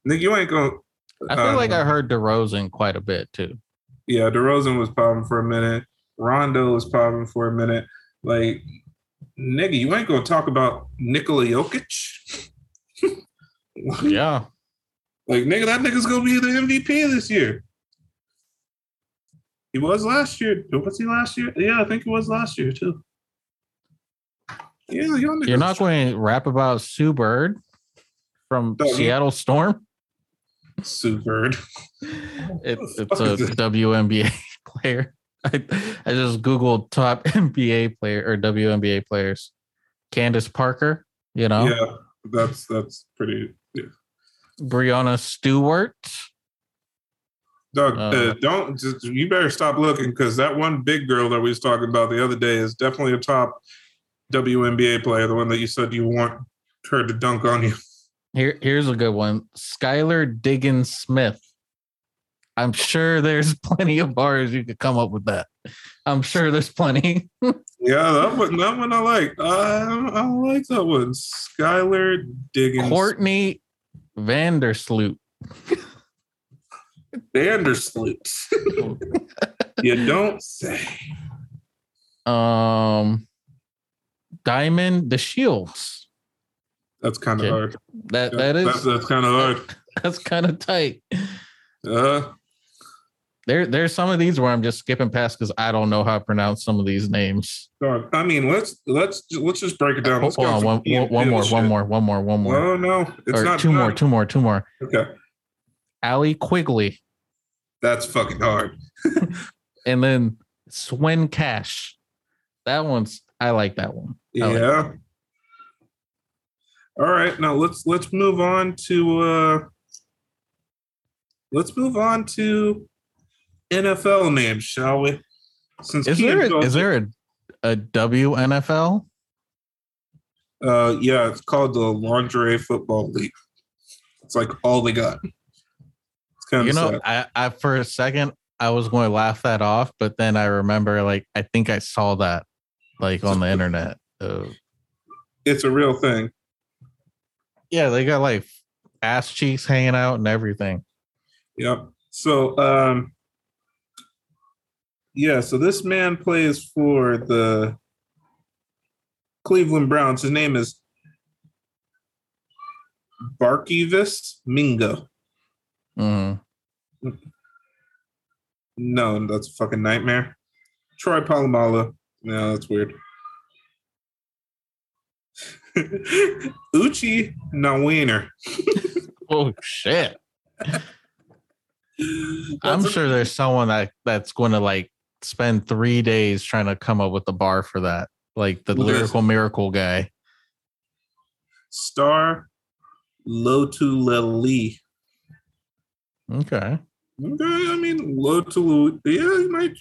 Nigga, you ain't gonna. I feel uh, like I heard DeRozan quite a bit too. Yeah, DeRozan was popping for a minute. Rondo was popping for a minute. Like nigga, you ain't gonna talk about Nikola Jokic. Yeah. Like nigga, that nigga's gonna be the MVP this year. He was last year. Was he last year? Yeah, I think he was last year too. Yeah, you're not going to rap about Sue Bird from oh, Seattle Storm. Sue Bird. It, it's a WNBA player. I, I just googled top NBA player or WNBA players. Candace Parker, you know. Yeah, that's that's pretty Breanna Stewart. Doug, uh, uh, don't just, you better stop looking because that one big girl that we was talking about the other day is definitely a top WNBA player, the one that you said you want tried to dunk on you. Here, here's a good one. Skylar Diggins Smith. I'm sure there's plenty of bars you could come up with that. I'm sure there's plenty. Yeah, that one, that one I like. I, I like that one. Skylar Diggins. Courtney Vandersloot. Vandersloot. you don't say. Um, Diamond DeShields. That's kind of Okay. hard. That that is that's, that's kind of hard. that's kind of tight. Uh, There there's some of these where I'm just skipping past because I don't know how to pronounce some of these names. I mean, let's let's let's just break it down. Let's Hold on, one, one, one more, shit. one more, one more, one more. Oh no, it's or not two more, two more, two more. Okay, Allie Quigley, that's fucking hard. and then Swin Cash. That one's I like that one. I like Yeah. All right, now let's let's move on to uh let's move on to NFL names, shall we? Since Is there a, is there a, a WNFL? uh yeah, it's called the Lingerie Football League. It's like all they got. It's kind You of know, sad. I, I for a second I was going to laugh that off, but then I remember like I think I saw that like on the internet. It's a real thing. yeah, they got like ass cheeks hanging out and everything. Yep. So um yeah, so this man plays for the Cleveland Browns. His name is Barkevious Mingo. Mhm. No, that's a fucking nightmare. Troy Polamalu. No, that's weird. Uchi Nawiner. Oh shit! I'm sure there's someone that that's going to like spend three days trying to come up with the bar for that, like the there's- lyrical miracle guy. Star Lotuleli. Okay, Okay, I mean, Lotulu. Yeah, he might.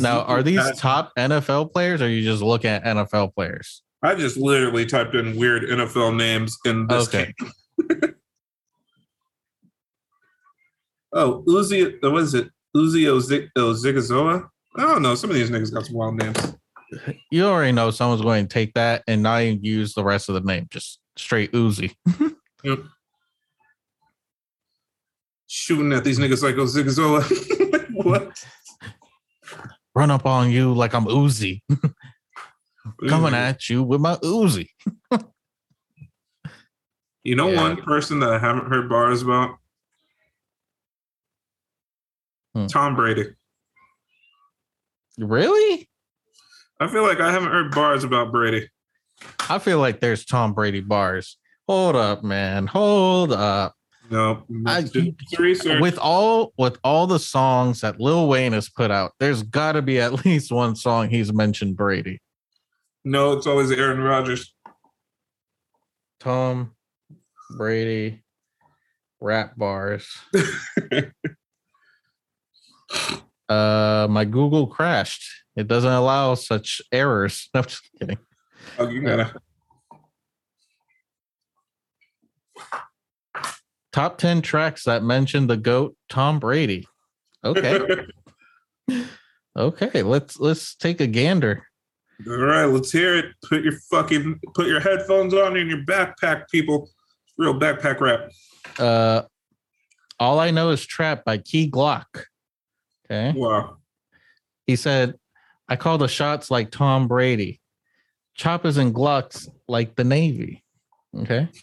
now are these top NFL players, or are you just looking at NFL players? I just literally typed in weird NFL names in this Okay. game. oh, Uzi, uh, what is it? Uzi Ozi- Ozigazoa? I don't know. Some of these niggas got some wild names. You already know someone's going to take that and not even use the rest of the name, just straight Uzi. yep. Shooting at these niggas like Ozigazoa. what? Run up on you like I'm Uzi, coming at you with my Uzi. You know, Yeah. one person that I haven't heard bars about? Hmm. Tom Brady. Really? I feel like I haven't heard bars about Brady. I feel like there's Tom Brady bars. Hold up, man. Hold up. No, I- do some research. With all with all the songs that Lil Wayne has put out, there's got to be at least one song he's mentioned Brady. no, it's always Aaron Rodgers. Tom Brady rap bars. uh my Google crashed. It doesn't allow such errors. No, just kidding. Oh, you gotta. Top 10 tracks that mention the GOAT Tom Brady. Okay. okay, let's let's take a gander. All right, let's hear it. Put your fucking put your headphones on in your backpack, people. Real backpack rap. Uh All I Know is Trap by Key Glock. Okay. Wow. He said, I call the shots like Tom Brady, choppers and glucks like the Navy. Okay.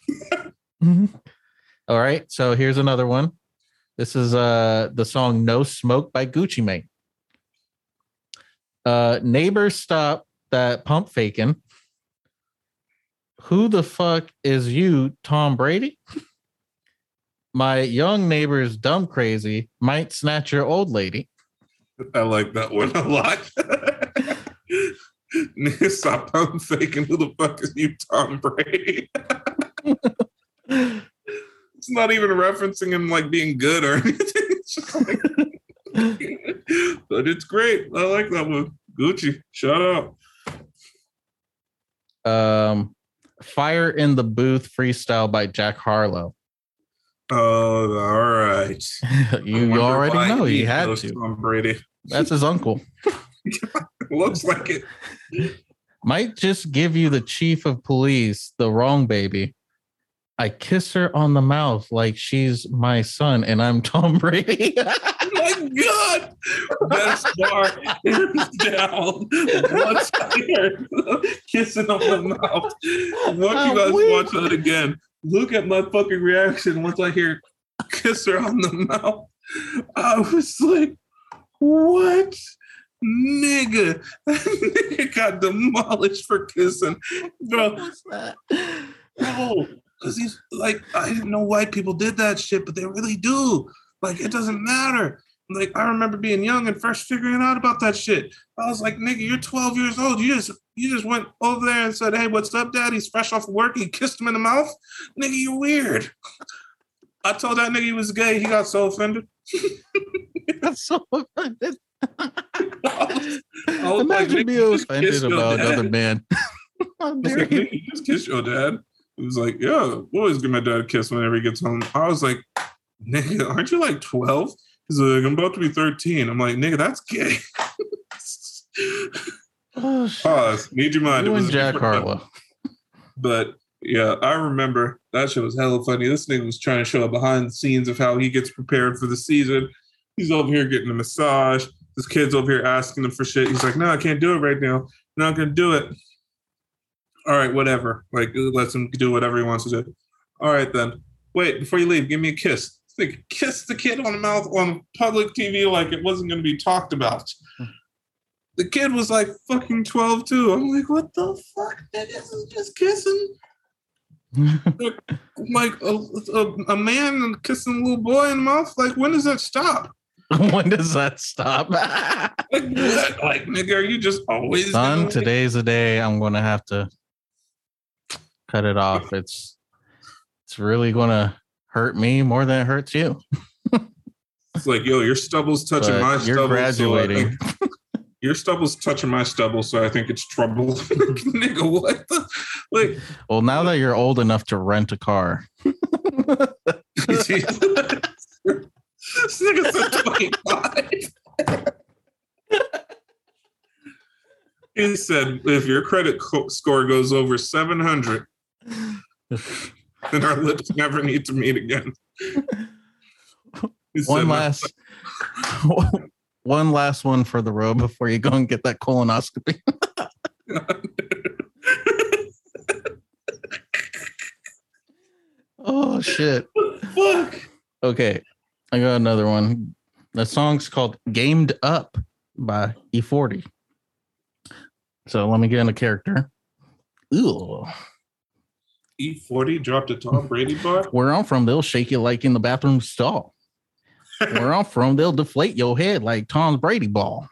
Mhm. All right. So here's another one. This is uh the song No Smoke by Gucci Mane. Uh neighbors stop that pump faking. Who the fuck is you, Tom Brady? My young neighbor's dumb crazy might snatch your old lady. I like that one a lot. Stop pump faking. Who the fuck is you, Tom Brady? it's not even referencing him like being good or anything. But it's great. I like that one. Gucci, shout out. Um, Fire in the Booth freestyle by Jack Harlow. Oh, all right. You, already know he he had to. Tom Brady. That's his uncle. Looks like it. Might just give you the chief of police the wrong baby. I kiss her on the mouth like she's my son and I'm Tom Brady. Oh my God. Best bar hands down. Kissing on the mouth. I'm you guys weak. watch that again, look at my fucking reaction once I hear kiss her on the mouth. I was like, what? Nigga, nigga got demolished for kissing. Bro, no, because he's like, I didn't know white people did that shit, but they really do. Like, it doesn't matter. Like, I remember being young and first figuring out about that shit. I was like, nigga, you're 12 years old. You just you just went over there and said, Hey, what's up, dad? He's fresh off of work. You kissed him in the mouth. Nigga, you're weird. I told that nigga he was gay. He got so offended. That's so offended. I was like, Imagine "Nigga, being offended about dad." another man. I was like, you? "Nigga, you just kiss your dad. He was like, yeah, always give my dad a kiss whenever he gets home. I was like, nigga, aren't you like 12? He's like, I'm about to be 13. I'm like, nigga, that's gay. Oh, shit. Pause. Need your mind. You It was Jack. Harlow. But yeah, I remember that shit was hella funny. This nigga was trying to show a behind the scenes of how he gets prepared for the season. He's over here getting a massage. This kid's over here asking him for shit. He's like, no, I can't do it right now. Not gonna do it. All right, whatever. Like, lets him do whatever he wants to do. All right, then. Wait, before you leave, give me a kiss. Like, kiss the kid on the mouth on public TV like it wasn't gonna be talked about. The kid was like fucking 12 too. I'm like, what the fuck? Nigga, This is just kissing like a, a, a man kissing a little boy in the mouth. Like, when does that stop? when does that stop? Like. Like, nigga, are you just always Son, today's the day I'm gonna have to cut it off. It's it's really gonna hurt me more than it hurts you. It's like, yo, your stubble's touching But my you're stubble. so I graduating. think- your stubble's touching my stubble, so I think it's trouble. nigga, what the? Like, Well, now that you're old enough to rent a car, this nigga said 25. he said, if your credit co- score goes over 700, then our lips never need to meet again. One last one last one for the road before you go and get that colonoscopy. oh shit. Fuck. Okay. I got another one. The song's called Gamed Up by E40. So let me get in a character. Ooh. E40 dropped a Tom Brady bar. Where I'm from, they'll shake you like in the bathroom stall. Where I'm from, they'll deflate your head like Tom Brady ball.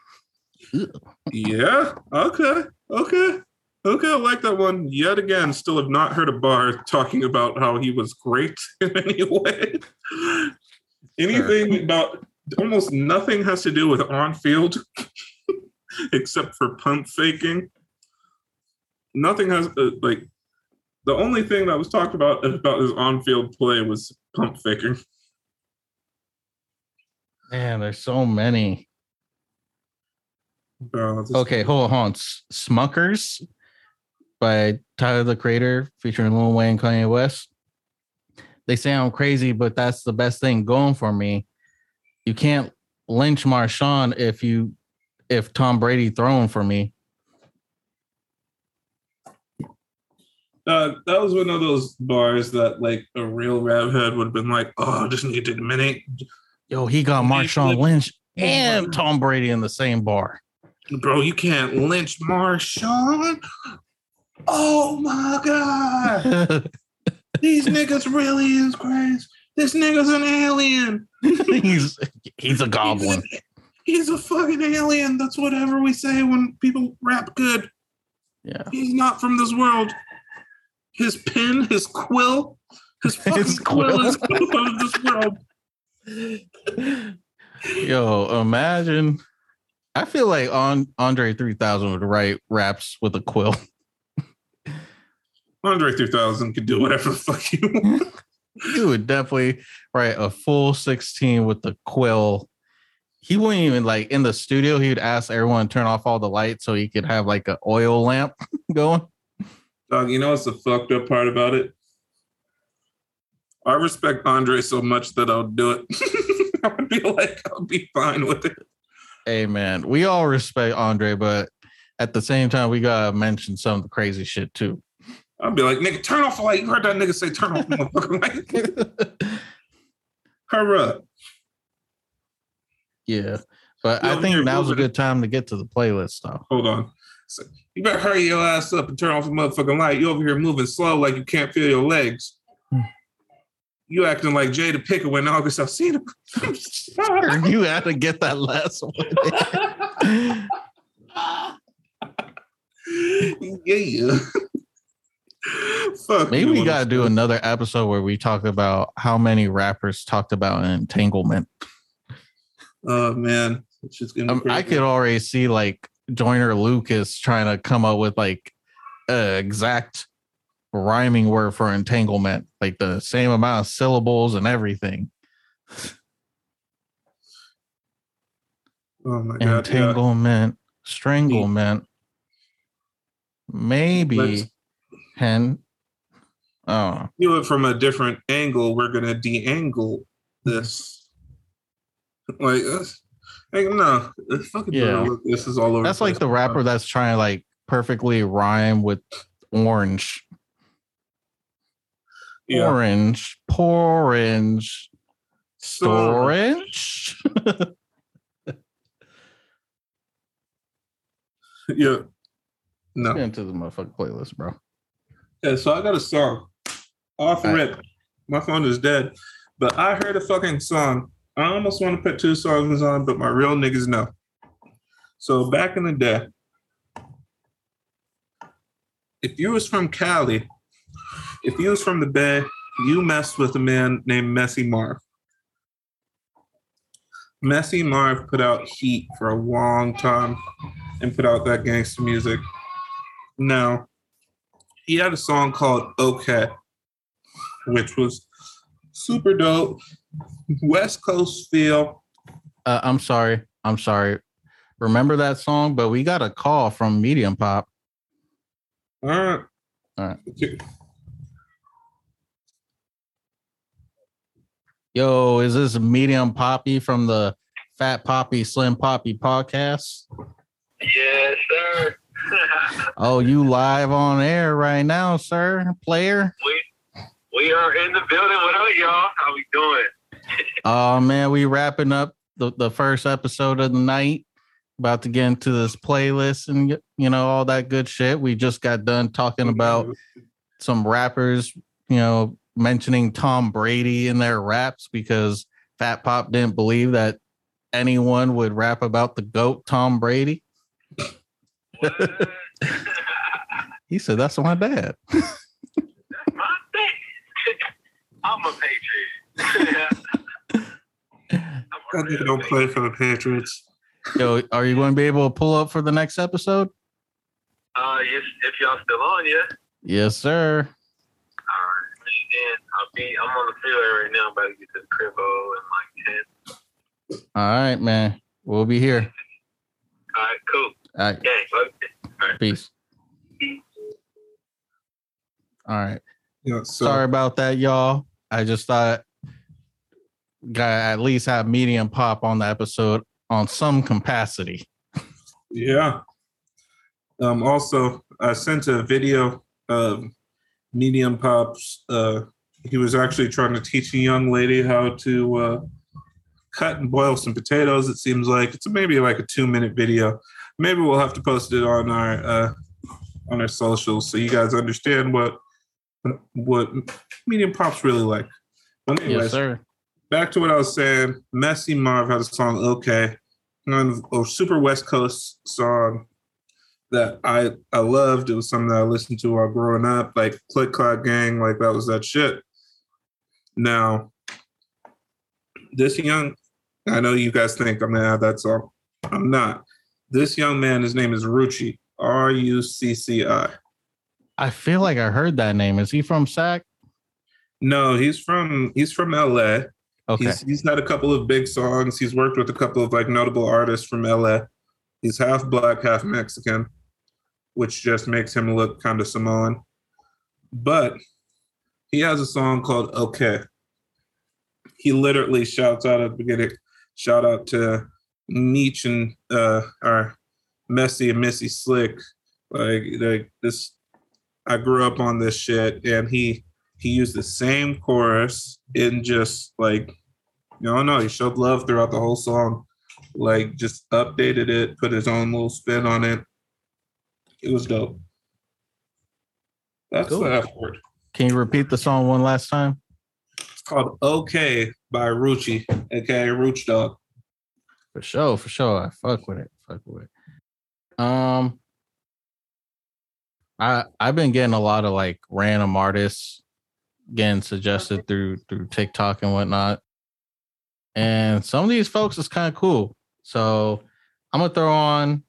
yeah. Okay. Okay. Okay. I like that one. Yet again, still have not heard a bar talking about how he was great in any way. Anything about almost nothing has to do with on field except for pump faking. Nothing has uh, like the only thing that was talked about about his on field play was pump faking. Man, there's so many. Uh, Okay, hold on. hold on. Smuckers by Tyler the Creator featuring Lil Wayne and Kanye West. They say I'm crazy, but that's the best thing going for me. You can't lynch Marshawn if you if Tom Brady throwing for me. Uh, that was one of those bars that like a real rap head would have been like, "Oh, I just need to admit Yo, he got Marshawn Lynch and Tom Brady in the same bar. bro, you can't lynch Marshawn." Oh my god, these niggas really is crazy. This nigga's an alien. he's he's a goblin. He's a fucking alien. That's whatever we say when people rap good. Yeah. He's not from this world. His pen, his quill, his fucking His quill, quill. is from this world. Yo, imagine. I feel like on Andre 3000 would write raps with a quill. Andre 3000 could do whatever the fuck you want. he would definitely write a full 16 with the quill. He wouldn't even like in the studio, he would ask everyone to turn off all the lights so he could have like an oil lamp going. Dog, you know what's the fucked up part about it? I respect Andre so much that I'll do it. I would be like, I'll be fine with it. Hey man, we all respect Andre, but at the same time, we gotta mention some of the crazy shit too. I'll be like, nigga, turn off the light. You heard that nigga say turn off the motherfucking light. Hurry up. yeah. But You I think now's a good time to get to the playlist though. Hold on. So, you better hurry your ass up and turn off the motherfucking light. You over here moving slow like you can't feel your legs. You acting like Jada Pinkett when August Alsina. you had to get that last one. yeah. Fuck. Maybe we gotta do another episode where we talk about how many rappers talked about entanglement. Oh man, it's just gonna. Um, I could already see like Joyner Lucas trying to come up with like a exact rhyming word for entanglement, like the same amount of syllables and everything. Oh my god. Yeah. Entanglement, stranglement, maybe Let's hen. Oh, do it from a different angle. We're gonna de-angle this. Like, uh, like no, it's fucking Yeah. Lucas is all over. that's like the rapper that's trying to like perfectly rhyme with orange. Yeah. Orange, orange, storage. Yeah. No. Into the motherfucking playlist, bro. Yeah, so I got a song. Off right. rip. My phone is dead. But I heard a fucking song. I almost want to put two songs on, but my real niggas know. So back in the day, if you was from Cali, if you was from the Bay, you messed with a man named Messy Marv. Messy Marv put out heat for a long time and put out that gangster music. Now, he had a song called Okay, which was super dope. West Coast feel. Uh, I'm sorry. I'm sorry. Remember that song, but we got a call from Medium Pop. All right. All right. Okay. Yo, is this Medium Poppy from the Fat Poppy Slim Poppy podcast? Yes, sir. Oh, you live on air right now, sir, player. we we are in the building. What up, y'all? How we doing? Oh man, we wrapping up the, the first episode of the night. About to get into this playlist and you know all that good shit. We just got done talking about some rappers, you know, mentioning Tom Brady in their raps because Fat Pop didn't believe that anyone would rap about the GOAT Tom Brady. He said, That's my dad. My thing. I'm a patriot. I'm I a don't play for the Patriots. Yo, are you going to be able to pull up for the next episode? Uh, yes, if y'all still on, yeah. Yes, sir. All right. Then I'll be. I'm on the freeway right now. I'm about to get to the cribbo in like ten. All right, man. We'll be here. All right, cool. All right. Gang, okay. Peace. All right. Yeah, so Sorry about that, y'all. I just thought got at least have medium pop on the episode on some capacity. yeah. Um also I sent a video of Medium Pops. Uh he was actually trying to teach a young lady how to uh cut and boil some potatoes, it seems like. It's maybe like a two minute video. Maybe we'll have to post it on our uh on our socials so you guys understand what what Medium Pops really like. But anyways, Yes, sir. Back to what I was saying. Messy Marv had a song "Okay," a super West Coast song that I I loved. It was something that I listened to while growing up, like Click Clack Gang, like that was that shit. Now, this young, I know you guys think I'm gonna add that song. I'm not. This young man, his name is Rucci, R U C C I. I feel like I heard that name. Is he from Sac? No, he's from he's from LA. Okay. He's he's had a couple of big songs. He's worked with a couple of like notable artists from LA. He's half black, half Mexican, which just makes him look kind of Samoan. But he has a song called Okay. He literally shouts out at the beginning, shout out to Meech and uh or Messy and Missy Slick. Like like this I grew up on this shit and he he used the same chorus in just like know no he showed love throughout the whole song like just updated it put his own little spin on it it was dope that's Cool. the F word. Can you repeat the song one last time? It's called Okay by Ruchi, aka Rooch Dog. For sure, for sure. I fuck with it. Fuck with it. Um I I've been getting a lot of like random artists getting suggested through through TikTok and whatnot. And some of these folks is kind of cool. So I'm gonna throw on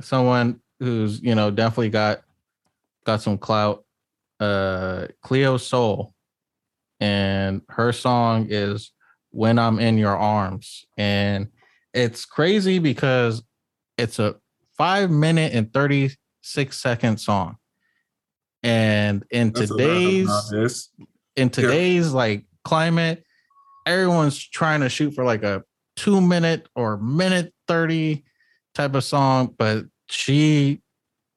someone who's you know definitely got got some clout. Uh Cleo Sol. And her song is When I'm in Your Arms. And it's crazy because it's a five minute and 36 second song. And in That's today's in today's like climate, everyone's trying to shoot for like a two minute or minute 30 type of song, but she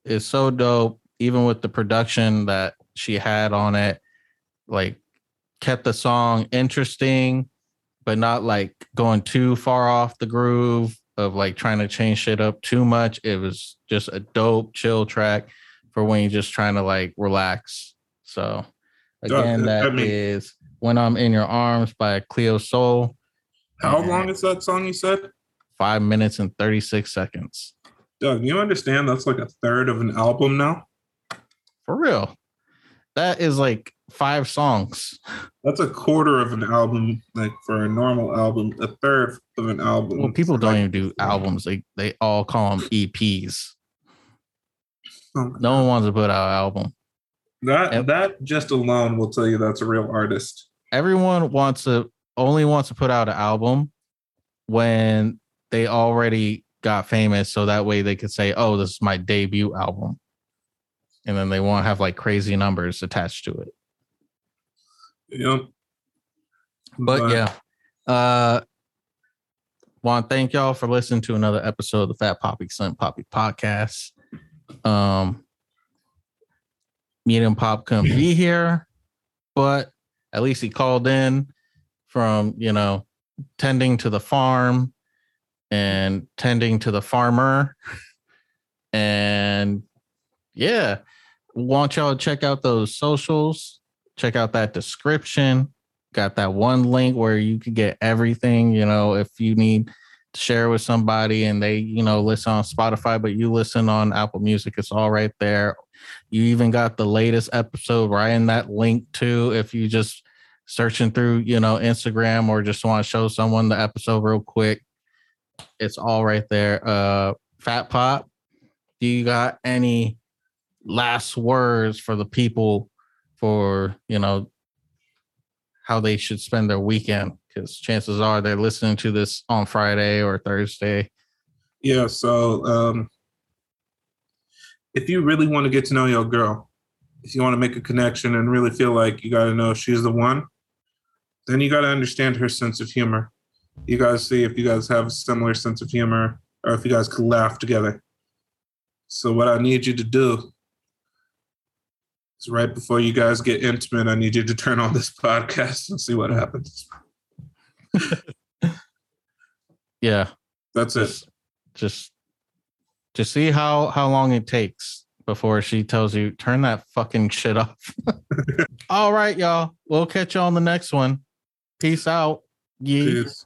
is so dope, even with the production that she had on it, like kept the song interesting, but not like going too far off the groove of like trying to change shit up too much. It was just a dope, chill track for when you're just trying to like relax. So again, I that is mean- When I'm in Your Arms by Cleo Sol. How long is that song you said? Five minutes and 36 seconds. Doug, you understand that's like a third of an album now? For real. That is like five songs. That's a quarter of an album, like for a normal album, a third of an album. Well, people don't like, even do albums. They they all call them EPs. um, No one wants to put out an album. That that just alone will tell you that's a real artist. Everyone wants to only wants to put out an album when they already got famous, so that way they could say, "Oh, this is my debut album," and then they won't have like crazy numbers attached to it. Yep. But yeah, uh, want to thank y'all for listening to another episode of the Fat Poppy Slim Poppy podcast. Um, Medium Pop couldn't be here, but at least he called in from you know tending to the farm and tending to the farmer, and yeah, want y'all to check out those socials. Check out that description got that one link where you can get everything you know if you need share with somebody and they you know listen on spotify but you listen on apple music it's all right there. You even got the latest episode right in that link too if you just searching through you know instagram or just want to show someone the episode real quick it's all right there. Uh fat pop do you got any last words for the people for you know how they should spend their weekend because chances are they're listening to this on Friday or Thursday. Yeah. So um, if you really want to get to know your girl, if you want to make a connection and really feel like you got to know she's the one, then you got to understand her sense of humor. You to see if you guys have a similar sense of humor or if you guys could laugh together. So, what I need you to do is right before you guys get intimate, I need you to turn on this podcast and see what happens. Yeah, That's it. just just to see how how long it takes before she tells you turn that fucking shit off. All right, y'all. We'll catch you on the next one. Peace out. Yeah. Peace.